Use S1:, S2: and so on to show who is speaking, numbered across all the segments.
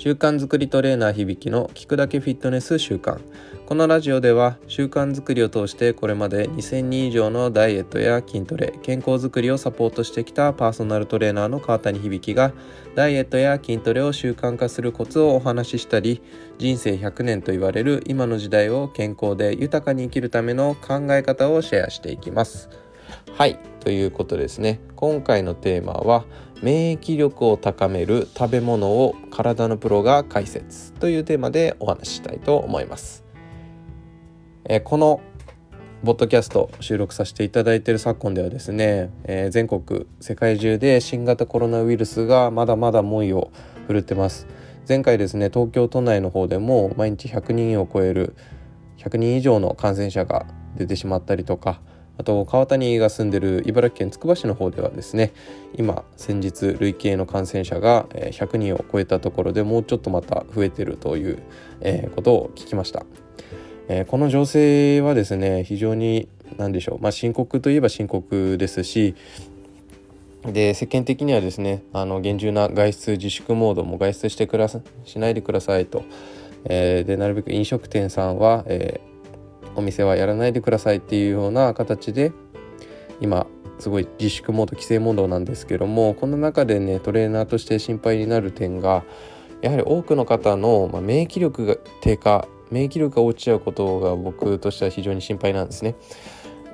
S1: 習慣作りトレーナー響の聞くだけフィットネス習慣このラジオでは習慣づくりを通してこれまで2000人以上のダイエットや筋トレ健康づくりをサポートしてきたパーソナルトレーナーの川谷響がダイエットや筋トレを習慣化するコツをお話ししたり人生100年と言われる今の時代を健康で豊かに生きるための考え方をシェアしていきます。はいということですね。今回のテーマは免疫力を高める食べ物を体のプロが解説というテーマでお話ししたいと思います。え、このボッドキャスト収録させていただいている昨今ではですね、えー、全国世界中で新型コロナウイルスがまだまだ猛威を振るってます前回ですね東京都内の方でも毎日100人を超える100人以上の感染者が出てしまったりとかあと川谷が住んでる茨城県つくば市の方ではですね今先日累計の感染者が100人を超えたところでもうちょっとまた増えてるということを聞きました。この情勢はですね非常に何でしょう、まあ、深刻といえば深刻ですしで世間的にはですねあの厳重な外出自粛モードも外出してくださしないでくださいと、えー、でなるべく飲食店さんは、えお店はやらないでくださいっていうような形で今すごい自粛モード規制モードなんですけどもこの中でねトレーナーとして心配になる点がやはり多くの方の、ま免疫力が低下免疫力が落ちちゃうことが僕としては非常に心配なんですね。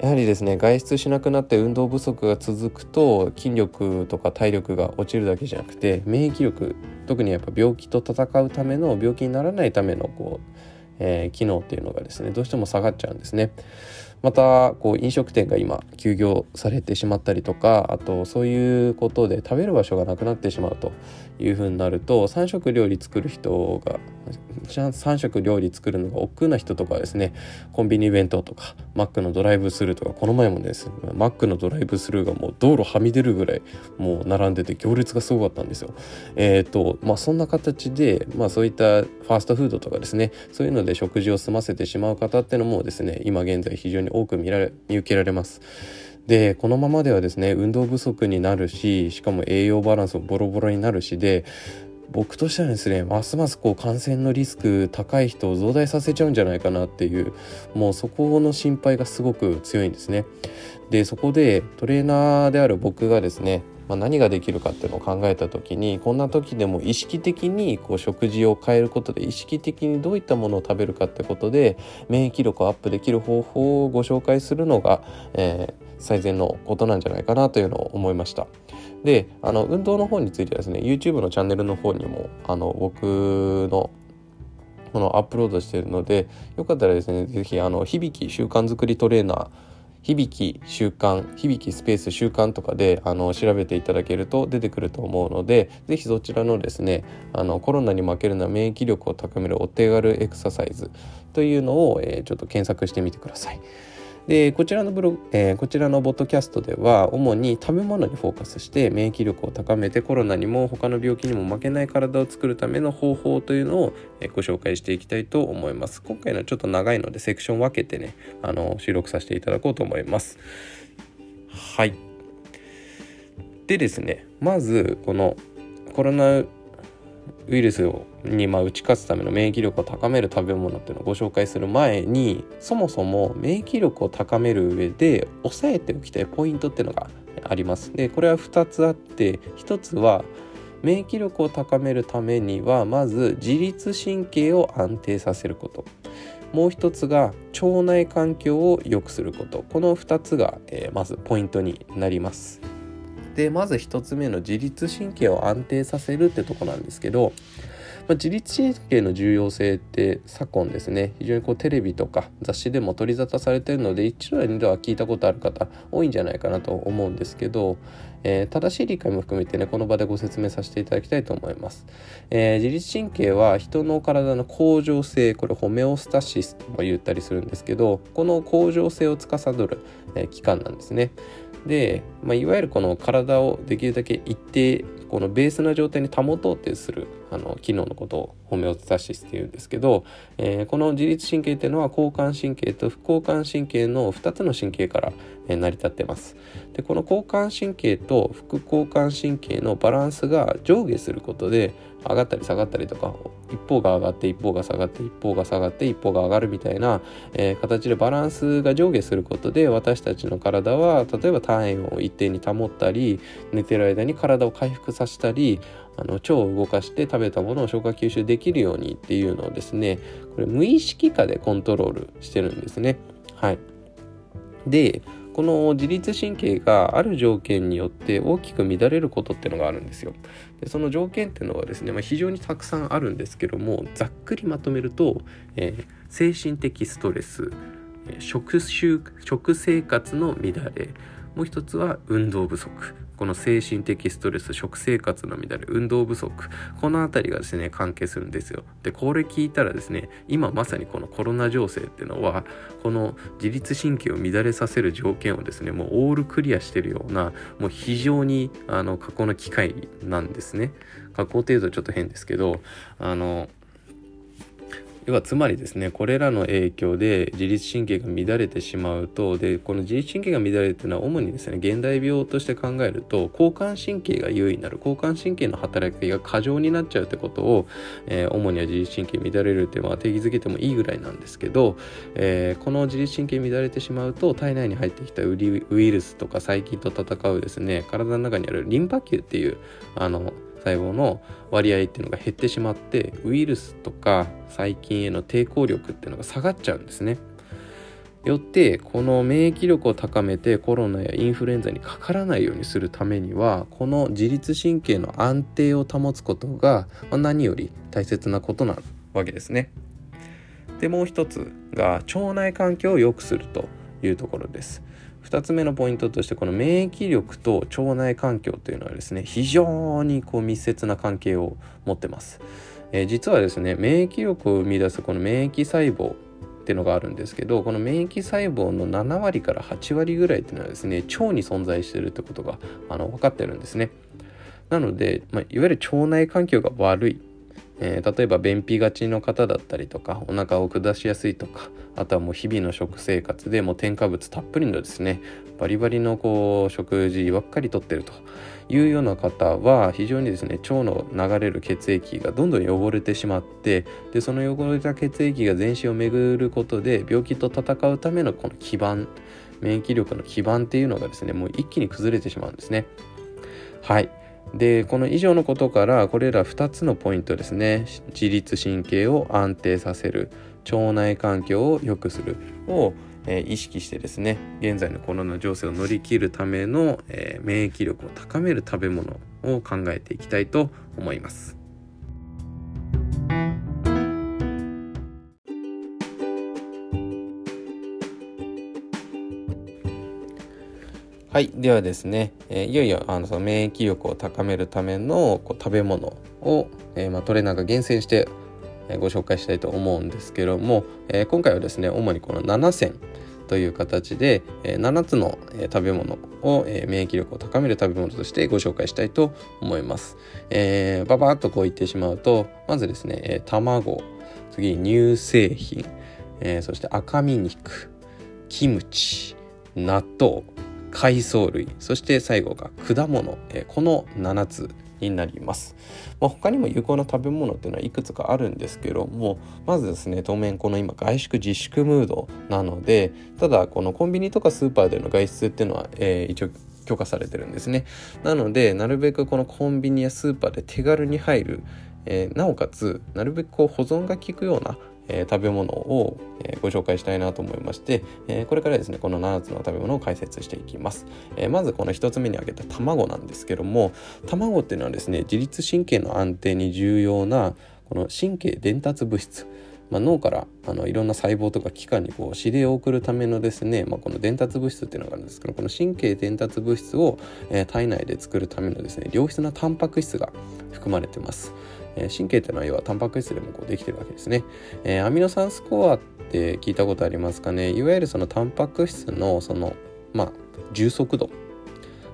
S1: やはりですね外出しなくなって運動不足が続くと筋力とか体力が落ちるだけじゃなくて免疫力特にやっぱ病気と戦うための病気にならないためのこうえー、機能っていうのがですねどうしても下がっちゃうんですね。またこう飲食店が今休業されてしまったりとかあとそういうことで食べる場所がなくなってしまうというふうになると3食料理作る人が3食料理作るのが億劫な人とかですねコンビニ弁当とかマックのドライブスルーとかこの前もですねマックのドライブスルーがもう道路はみ出るぐらいもう並んでて行列がすごかったんですよ。えっ、ー、とまあそんな形でまあそういったファーストフードとかですねそういうので食事を済ませてしまう方っていうのもですね今現在非常に多く見られ見受けられます。でこのままではですね運動不足になるししかも栄養バランスもボロボロになるしで僕としてはですねますますこう感染のリスク高い人を増大させちゃうんじゃないかなっていうもうそこの心配がすごく強いんですね。でそこでトレーナーである僕がですねまあ、何ができるかっていうのを考えた時にこんな時でも意識的にこう食事を変えることで意識的にどういったものを食べるかってことで免疫力をアップできる方法をご紹介するのが、えー、最善のことなんじゃないかなというのを思いました。であの運動の方についてはですね YouTube のチャンネルの方にもあの僕のこのアップロードしているのでよかったらですね是非あの響き習慣づくりトレーナー響き習慣響きスペース習慣とかであの調べていただけると出てくると思うので是非そちらのですねあのコロナに負けるな免疫力を高めるお手軽エクササイズというのを、えー、ちょっと検索してみてください。でこちらのブログ、えー、こちらのボッドキャストでは主に食べ物にフォーカスして免疫力を高めてコロナにも他の病気にも負けない体を作るための方法というのを、ご紹介していきたいと思います。今回のちょっと長いのでセクション分けてねあの収録させていただこうと思います。はい。でですねまずこのコロナウイルスにま打ち勝つための免疫力を高める食べ物っていうのをご紹介する前にそもそも免疫力を高める上で押さえておきたいポイントっていうのがあります。でこれは2つあって1つは免疫力を高めるためにはまず自律神経を安定させることもう一つが腸内環境を良くすることこの2つが、え、まずポイントになります。でまず1つ目の自律神経を安定させるってとこなんですけど、まあ、自律神経の重要性って昨今ですね非常にこうテレビとか雑誌でも取り沙汰されてるので一度や二度は聞いたことある方多いんじゃないかなと思うんですけど、えー、正しい理解も含めてねこの場でご説明させていただきたいと思います、えー、自律神経は人の体の恒常性これホメオスタシスとも言ったりするんですけどこの恒常性を司る、えー、器官なんですね。で、まあ、いわゆるこの体をできるだけ一定このベースな状態に保とうってするあの機能のことをホメオスタシスっていうんですけど、えー、この自律神経っていうのは交感神経と副交感神経の2つの神経から、えー、成り立ってます。でこの交感神経と副交感神経のバランスが上下することで上がったり下がったりとか一方が上がって一方が下がって一方が下がって一方が上がるみたいな、えー、形でバランスが上下することで私たちの体は例えば体温を一定に保ったり寝てる間に体を回復させたりあの腸を動かして食べたものを消化吸収できるようにっていうのをですねこれ無意識化でコントロールしてるんですね。はい、でこの自律神経がある条件によって大きく乱れることっていうのがあるんですよ。でその条件っていうのはですね、まあ、非常にたくさんあるんですけどもざっくりまとめると、えー、精神的ストレス食食生活の乱れもう一つは運動不足。この精神的ストレス食生活の乱れ運動不足この辺りがですね関係するんですよ。でこれ聞いたらですね今まさにこのコロナ情勢っていうのはこの自律神経を乱れさせる条件をですねもうオールクリアしてるようなもう非常にあの過去の機会なんですね。過去程度ちょっと変ですけどあの要はつまりですねこれらの影響で自律神経が乱れてしまうとでこの自律神経が乱れるというのは主にですね現代病として考えると交感神経が優位になる。交感神経の働きが過剰になっちゃうってことを、えー、主には自律神経乱れるっていうのは定義づけてもいいぐらいなんですけど、えー、この自律神経乱れてしまうと体内に入ってきたウイルスとか細菌と戦うですね体の中にあるリンパ球っていうあの細胞の割合っていうのが減ってしまってウイルスとか細菌への抵抗力っていうのが下がっちゃうんですね。よってこの免疫力を高めてコロナやインフルエンザにかからないようにするためにはこの自律神経の安定を保つことが何より大切なことなわけですね。でもう一つが腸内環境を良くするというところです。2つ目のポイントとしてこの免疫力と腸内環境というのはですね非常にこう密接な関係を持ってます、えー、実はですね免疫力を生み出すこの免疫細胞っていうのがあるんですけどこの免疫細胞の7割から8割ぐらいっていうのはですね腸に存在してるってことがあの分かってるんですね。なので、まあ、いわゆる腸内環境が悪い。えー、例えば便秘がちの方だったりとかお腹を下しやすいとかあとはもう日々の食生活でも添加物たっぷりのですねバリバリのこう食事ばっかりとってるというような方は非常にですね腸の流れる血液がどんどん汚れてしまってでその汚れた血液が全身を巡ることで病気と戦うためのこの基盤免疫力の基盤っていうのがですねもう一気に崩れてしまうんですねはい。でこの以上のことからこれら2つのポイントですね。自律神経を安定させる。腸内環境を良くする。を、えー、意識してですね現在のコロナ情勢を乗り切るための、えー、免疫力を高める食べ物を考えていきたいと思います。はい。ではですね、えー、いよいよあのその免疫力を高めるためのこう食べ物を、えー、まあ、トレーナーが厳選して、えご紹介したいと思うんですけども、え今回はですね、主にこの7選という形で、え7つの、え食べ物を、え免疫力を高める食べ物としてご紹介したいと思います。えー、ババッとこう言ってしまうと、まずですね、え卵、次乳製品、えそして赤身肉、キムチ、納豆、海藻類そして最後が果物、えこの7つになります、まあ、他にも有効な食べ物っていうのはいくつかあるんですけどもまずですね当面この今外食自粛ムードなのでただこのコンビニとかスーパーでの外出っていうのは、えー、一応許可されてるんですね。なのでなるべくこのコンビニやスーパーで手軽に入るえー、なおかつなるべくこう保存が効くようなえー、食べ物を、えー、ご紹介したいなと思いまして、えー、これからですねこの7つの食べ物を解説していきます、えまずこの1つ目に挙げた卵なんですけども卵っていうのはですね自律神経の安定に重要なこの神経伝達物質まあ、脳からあのいろんな細胞とか器官にこう指令を送るためのですね、まあ、この伝達物質っていうのがあるんですけどこの神経伝達物質を、えー、体内で作るためのですね良質なタンパク質が含まれてます。え神経っていうのは要はタンパク質でもこうできてるわけですね、えー、アミノ酸スコアって聞いたことありますかね？いわゆるそのタンパク質のそのまあ充足度。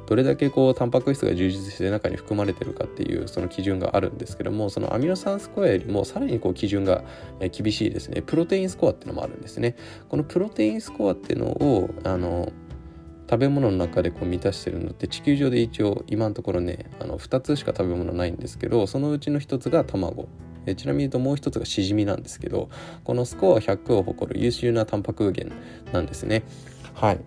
S1: どれだけこうタンパク質が充実して中に含まれてるかっていうその基準があるんですけどもそのアミノ酸スコアよりもさらにこう基準が厳しいですね。プロテインスコアっていうのもあるんですね。このプロテインスコアっていうのをあの食べ物の中でこう満たしてるのって地球上で一応今のところねあの2つしか食べ物ないんですけどそのうちの1つが卵。えちなみに言うともう1つがシジミなんですけどこのスコア100を誇る優秀なタンパク源なんですね。はい。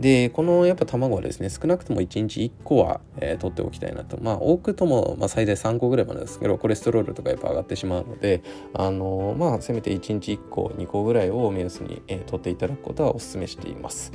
S1: でこのやっぱ卵はですね少なくとも1日1個は、えー、取っておきたいなと。まあ多くとも、まあ、最大3個ぐらいまでですけどコレステロールとかやっぱ上がってしまうのであのー、まあせめて1日1個2個ぐらいを目安に、えー、取っていただくことはお勧めしています。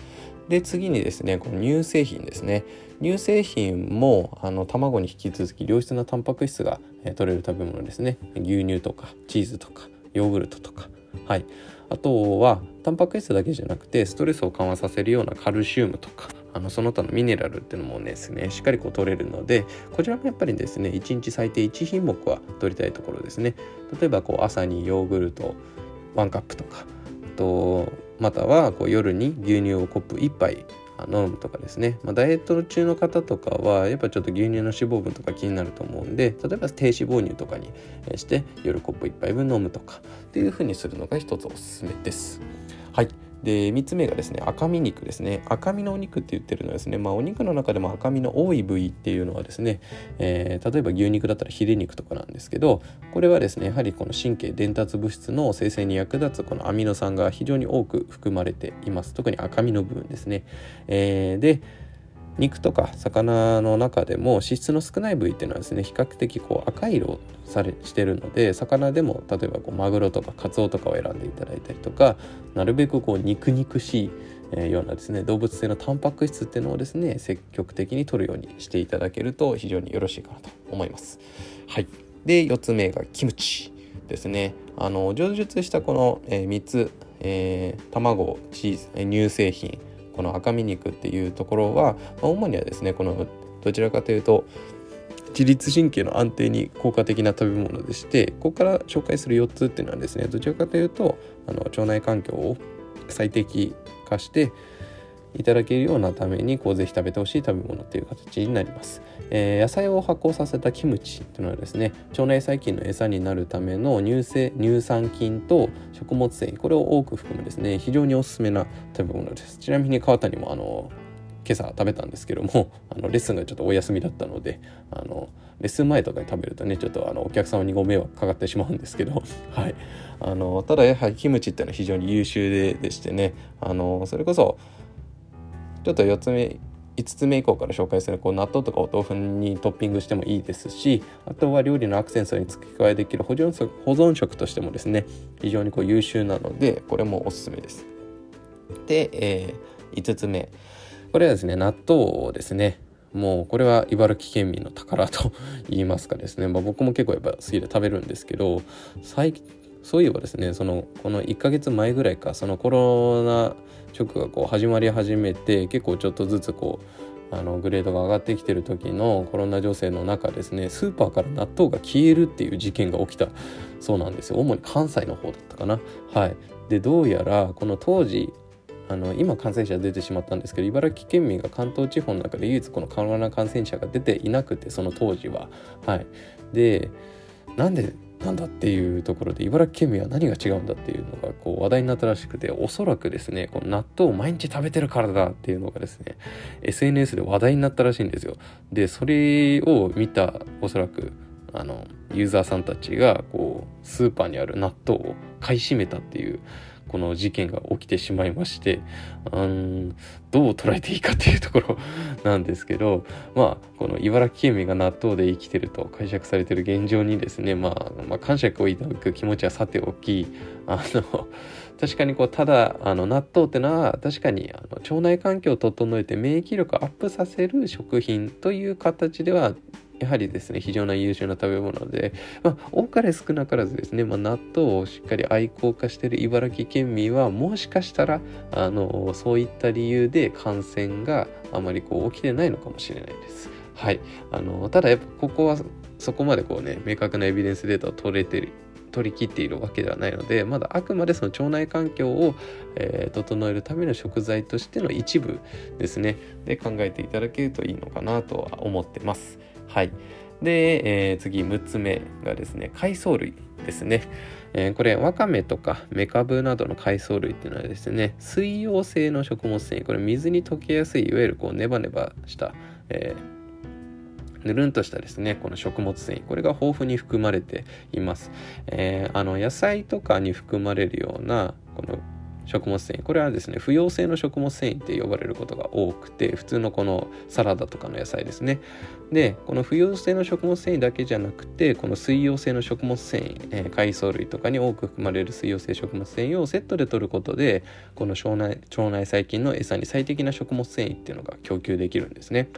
S1: で次にですねこの乳製品ですね。乳製品もあの卵に引き続き良質なタンパク質が、えー、取れる食べ物ですね。牛乳とかチーズとかヨーグルトとかはい。あとはタンパク質だけじゃなくてストレスを緩和させるようなカルシウムとかあのその他のミネラルっていうのもですねしっかりこう取れるのでこちらもやっぱりですね1日最低1品目は取りたいところですね。例えばこう朝にヨーグルト1カップとかあとまたはこう夜に牛乳をコップ1杯飲むとかですね、まあ、ダイエット中の方とかはやっぱちょっと牛乳の脂肪分とか気になると思うんで例えば低脂肪乳とかにして夜コップ1杯分飲むとかっていう風にするのが一つおすすめです。はいで3つ目がですね赤身肉ですね。赤身のお肉って言ってるのはですねまあお肉の中でも赤身の多い部位っていうのはですね、えー、例えば牛肉だったらヒレ肉とかなんですけどこれはですねやはりこの神経伝達物質の生成に役立つこのアミノ酸が非常に多く含まれています。特に赤身の部分ですね、えー、で肉とか魚の中でも脂質の少ない部位っていうのはですね比較的こう赤い色されしてるので魚でも例えばこうマグロとかカツオとかを選んでいただいたりとかなるべくこう肉肉しいえようなですね動物性のタンパク質っていうのをですね積極的に摂るようにしていただけると非常によろしいかなと思います。はい、で4つ目がキムチですね。あの上述したこの、えー、3つ、えー、卵チーズ乳製品この赤身肉っていうところは、まあ、主にはですねこのどちらかというと自律神経の安定に効果的な食べ物でしてここから紹介する4つっていうのはですねどちらかというとあの腸内環境を最適化していただけるようなためにこうぜひ食べてほしい食べ物っていう形になります、えー、野菜を発酵させたキムチっていうのはですね腸内細菌の餌になるための乳性乳酸菌と食物繊維これを多く含むですね非常におすすめな食べ物です。ちなみに川谷もあの今朝食べたんですけども あのレッスンがちょっとお休みだったのであのレッスン前とかに食べるとねちょっとあのお客様にご迷惑かかってしまうんですけど、はい、あのただやはりキムチっていうのは非常に優秀ででしてねあのそれこそちょっと4つ目5つ目以降から紹介するこう納豆とかお豆腐にトッピングしてもいいですしあとは料理のアクセントに付け加えできる保存食保存食としてもですね非常にこう優秀なのでこれもおすすめです。で、えー、5つ目これはですね納豆をですねもうこれは茨城県民の宝と言いますかですね、まあ、僕も結構やっぱ好きで食べるんですけど最そういえばですねそのこの1ヶ月前ぐらいかそのコロナ直がこう始まり始めて結構ちょっとずつこうあのグレードが上がってきてる時のコロナ情勢の中ですねスーパーから納豆が消えるっていう事件が起きた。そうなんですよ。主に関西の方だったかな。はい。でどうやらこの当時あの今感染者出てしまったんですけど茨城県民が関東地方の中で唯一このコロナ感染者が出ていなくてその当時は。はい。でなんでなんだっていうところで茨城県民は何が違うんだっていうのがこう話題になったらしくておそらくですねこの納豆を毎日食べてるからだっていうのがですね SNS で話題になったらしいんですよ。でそれを見たおそらくあのユーザーさんたちがこうスーパーにある納豆を買い占めたっていうこの事件が起きてしまいましてうんどう捉えていいかっていうところなんですけど まあこの茨城県民が納豆で生きてると解釈されてる現状にですね、まあ、まあ感触を抱く気持ちはさておきあの 確かにこうただあの納豆ってのは確かにあの腸内環境を整えて免疫力をアップさせる食品という形ではやはりですね非常な優秀な食べ物で、まあ、多かれ少なからずですね、まあ、納豆をしっかり愛好化している茨城県民はもしかしたらあのそういった理由で感染があまりこう起きてないのかもしれないです。はい、あのただやっぱここはそこまでこうね明確なエビデンスデータを取れてる取り切っているわけではないのでまだあくまでその腸内環境を、えー、整えるための食材としての一部ですねで考えていただけるといいのかなとは思ってます。はい。で、えー、次6つ目がですね海藻類ですね。えー、これわかめとかメカブなどの海藻類っていうのはですね水溶性の食物繊維。これ水に溶けやすいいわゆるこうネバネバした、えー、ぬるんとしたですねこの食物繊維。これが豊富に含まれています、えー、あの野菜とかに含まれるようなこの食物繊維。これはですね不溶性の食物繊維って呼ばれることが多くて普通のこのサラダとかの野菜ですね。でこの不溶性の食物繊維だけじゃなくてこの水溶性の食物繊維、えー、海藻類とかに多く含まれる水溶性食物繊維をセットで摂ることでこの腸内腸内細菌の餌に最適な食物繊維っていうのが供給できるんですね。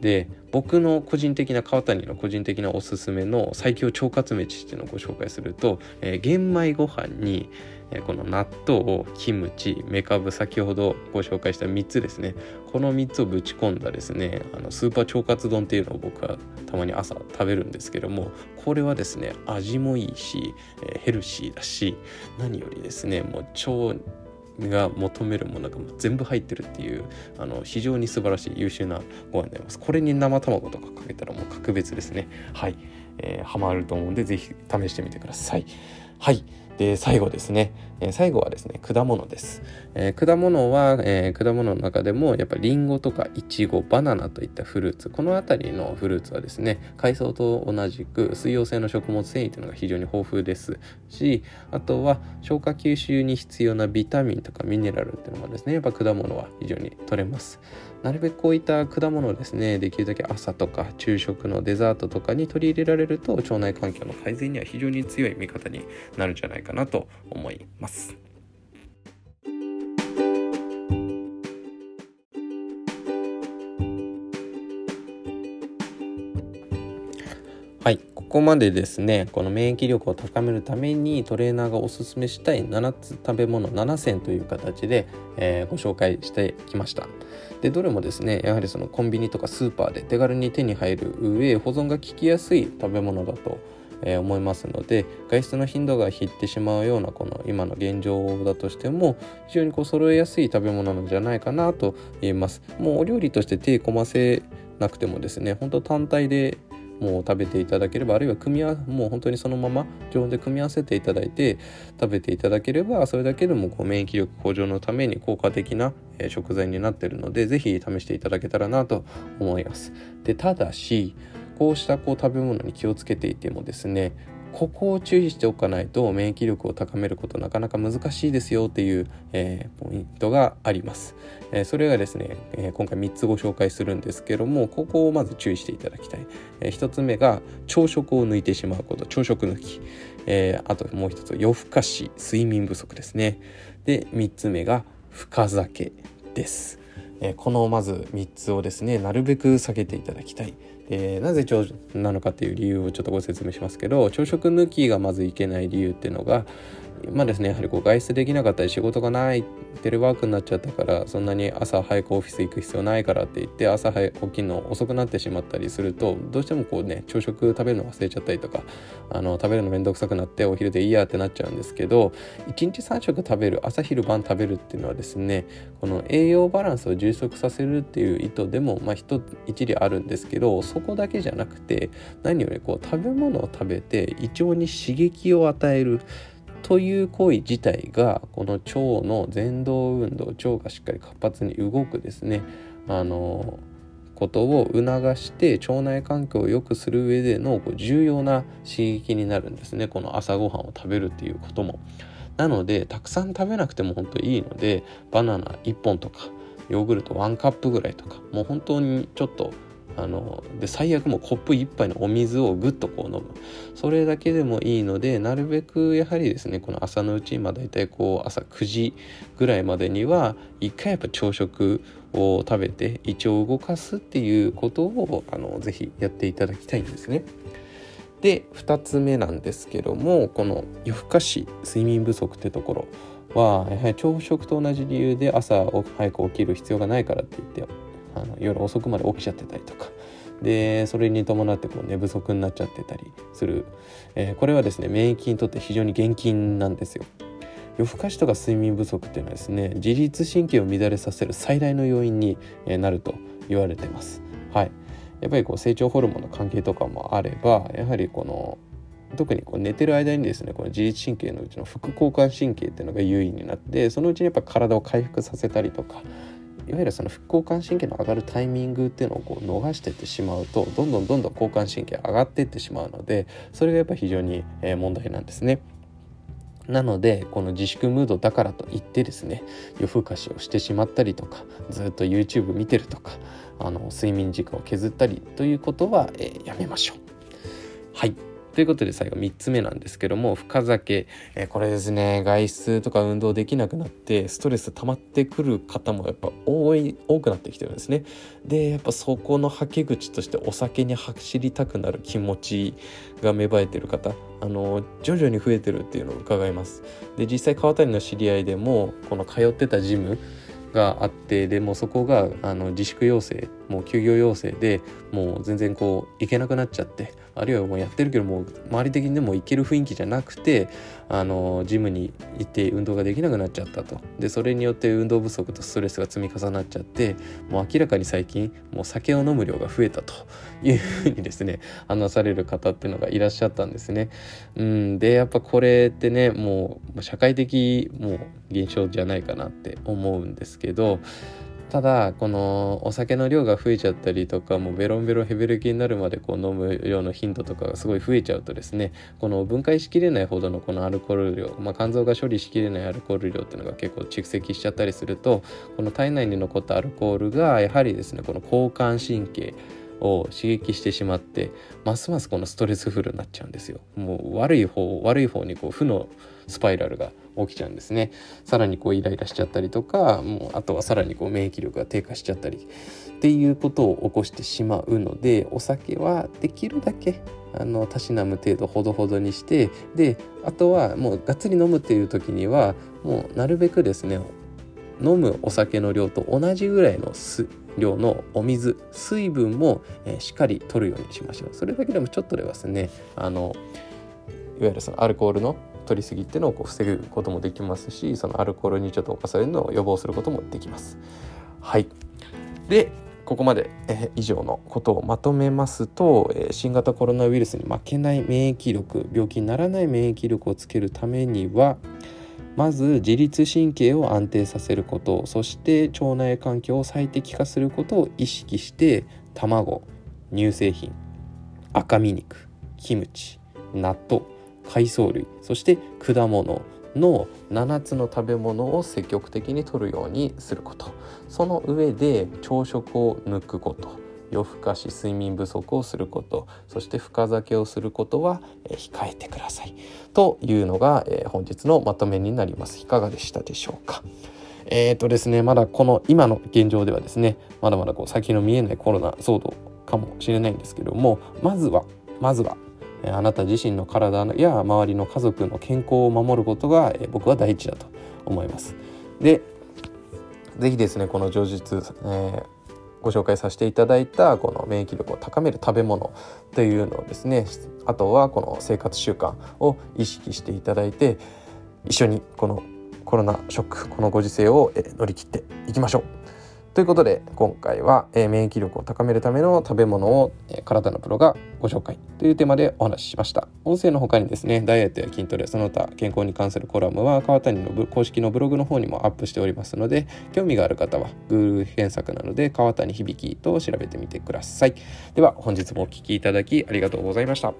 S1: で僕の個人的な川谷の個人的なおすすめの最強腸活飯っていうのをご紹介すると、えー、玄米ご飯に、えこの納豆キムチメカブ先ほどご紹介した3つですね。この3つをぶち込んだですねあのスーパー腸活丼っていうのを僕はたまに朝食べるんですけどもこれはですね味もいいし、えヘルシーだし何よりですねもう腸が求めるものが全部入ってるっていうあの非常に素晴らしい優秀なご飯になります。これに生卵とかかけたらもう格別ですね。はい、えー、ハマると思うんで是非試してみてください。はい。で最後ですね、え、最後はですね果物です、えー、果物は、えー、果物の中でもやっぱりりんごとかいちごバナナといったフルーツこの辺りのフルーツはですね海藻と同じく水溶性の食物繊維というのが非常に豊富です。しあとは消化吸収に必要なビタミンとかミネラルっていうのもですねやっぱ果物は非常に取れます。なるべくこういった果物をですねできるだけ朝とか昼食のデザートとかに取り入れられると腸内環境の改善には非常に強い味方になるんじゃないかなと思います。はい、ここまでですねこの免疫力を高めるためにトレーナーがおすすめしたい7つ食べ物7選という形で、えー、ご紹介してきました。でどれもですねやはりそのコンビニとかスーパーで手軽に手に入る上保存が効きやすい食べ物だとえ思いますので外出の頻度が減ってしまうようなこの今の現状だとしても非常にこう揃えやすい食べ物なんじゃないかなと言えますもうお料理として手込ませなくてもですね本当単体でもう食べていただければあるいは組み合わもう本当にそのまま常温で組み合わせていただいて食べていただければそれだけでもこう免疫力向上のために効果的な食材になっているので是非試していただけたらなと思います。でただしこうしたこう食べ物に気をつけていてもですねここを注意しておかないと免疫力を高めることなかなか難しいですよっていう、えー、ポイントがあります、えー、それがですね、えー、今回3つご紹介するんですけどもここをまず注意していただきたい、え1つ目が朝食を抜いてしまうこと朝食抜き、えあともう1つ夜更かし睡眠不足ですね。で3つ目が深酒です。えこのまず3つをですねなるべく避けていただきたい。え、なぜ朝なのかっていう理由をちょっとご説明しますけど朝食抜きがまずいけない理由っていうのがまあですねやはりこう外出できなかったり仕事がないテレワークになっちゃったからそんなに朝早くオフィス行く必要ないからって言って朝早起きるの遅くなってしまったりするとどうしてもこうね朝食食べるの忘れちゃったりとかあの食べるのめんどくさくなってお昼でいいやってなっちゃうんですけど1日3食食べる朝昼晩食べるっていうのはですねこの栄養バランスを充足させるっていう意図でもまあ一一理あるんですけどそこだけじゃなくて何よりこう食べ物を食べて胃腸に刺激を与える。という行為自体がこの腸の前動運動腸がしっかり活発に動くですねあのことを促して腸内環境を良くする上での重要な刺激になるんですねこの朝ごはんを食べるっていうことも。なのでたくさん食べなくても本当いいのでバナナ1本とかヨーグルト1カップぐらいとかもう本当にちょっとあので最悪もコップ1杯のお水をぐっとこう飲むそれだけでもいいのでなるべくやはりですねこの朝のうちまあ大体こう朝9時ぐらいまでには一回やっぱ朝食を食べて胃腸を動かすっていうことをあのぜひやっていただきたいんですね。で2つ目なんですけどもこの夜更かし睡眠不足ってところはやはり朝食と同じ理由で朝早く起きる必要がないからって言ってあの夜遅くまで起きちゃってたりとかでそれに伴ってこう寝不足になっちゃってたりする、えー、これはですね免疫にとって非常に厳禁なんですよ。夜更かしとか睡眠不足っていうのはですね自律神経を乱れさせる最大の要因になると言われてます。はい、やっぱりこう成長ホルモンの関係とかもあればやはりこの特にこう寝てる間にですねこの自律神経のうちの副交感神経っていうのが優位になってそのうちにやっぱ体を回復させたりとかいわゆるその副交感神経の上がるタイミングっていうのをこう逃してってしまうとどんどんどんどん交感神経上がっていってしまうのでそれがやっぱ非常に問題なんですね。なのでこの自粛ムードだからといってですね夜更かしをしてしまったりとかずっと YouTube 見てるとかあの睡眠時間を削ったりということは、えー、やめましょう。はいということで最後3つ目なんですけども深酒、えー、これですね外出とか運動できなくなってストレス溜まってくる方もやっぱ多い多くなってきてるんですね。でやっぱそこのはけ口としてお酒に走りたくなる気持ちが芽生えてる方あの徐々に増えてるっていうのを伺います。で実際川谷の知り合いでもこの通ってたジムがあってでもそこがあの自粛要請もう休業要請でもう全然こう行けなくなっちゃってあるいはもうやってるけどもう周り的にでも行ける雰囲気じゃなくてあのジムに行って運動ができなくなっちゃったとでそれによって運動不足とストレスが積み重なっちゃってもう明らかに最近もう酒を飲む量が増えたと いうふうにですね話される方っていうのがいらっしゃったんですね。うん、でやっぱこれってねもう社会的もう現象じゃないかなって思うんですけどただこのお酒の量が増えちゃったりとかもうベロンベロンヘベレキになるまでこう飲む量の頻度とかがすごい増えちゃうとですねこの分解しきれないほどのこのアルコール量、まあ、肝臓が処理しきれないアルコール量っていうのが結構蓄積しちゃったりするとこの体内に残ったアルコールがやはりですねこの交感神経を刺激してしまってますますこのストレスフルになっちゃうんですよ。もう悪い方悪い方にこう負のスパイラルが起きちゃうんですね。さらにこうイライラしちゃったりとかもうあとはさらにこう免疫力が低下しちゃったり。っていうことを起こしてしまうのでお酒はできるだけあのたしなむ程度ほどほどにしてであとはもうがっつり飲むっていう時にはもうなるべくですね飲むお酒の量と同じぐらいの量のお水水分も、えー、しっかり取るようにしましょう。それだけでもちょっとではですねあのいわゆるそのアルコールの取りすぎっていうのをこう防ぐこともできますしそのアルコールにちょっと侵されるのを予防することもできます。はいでここまで、え以上のことをまとめますと、え新型コロナウイルスに負けない免疫力病気にならない免疫力をつけるためにはまず自律神経を安定させることそして腸内環境を最適化することを意識して卵乳製品赤身肉キムチ納豆海藻類そして果物の7つの食べ物を積極的に摂るようにすること。その上で朝食を抜くこと。夜更かし睡眠不足をすること。そして深酒をすることは控えてください。というのが本日のまとめになります。いかがでしたでしょうか。えーとですねまだこの今の現状ではですねまだまだこう先の見えないコロナ騒動かもしれないんですけどもまずはまずはあなた自身の体や周りの家族の健康を守ることが僕は第一だと思います。で是非ですねこの上述、えー、ご紹介させていただいたこの免疫力を高める食べ物というのをですねあとはこの生活習慣を意識していただいて一緒にこのコロナショックこのご時世を乗り切っていきましょう。ということで今回は、え、免疫力を高めるための食べ物を、え、体のプロがご紹介というテーマでお話ししました。音声の他にですねダイエットや筋トレその他健康に関するコラムは川谷の公式のブログの方にもアップしておりますので興味がある方は Google 検索なので川谷響と調べてみてください。では本日もお聴きいただきありがとうございました。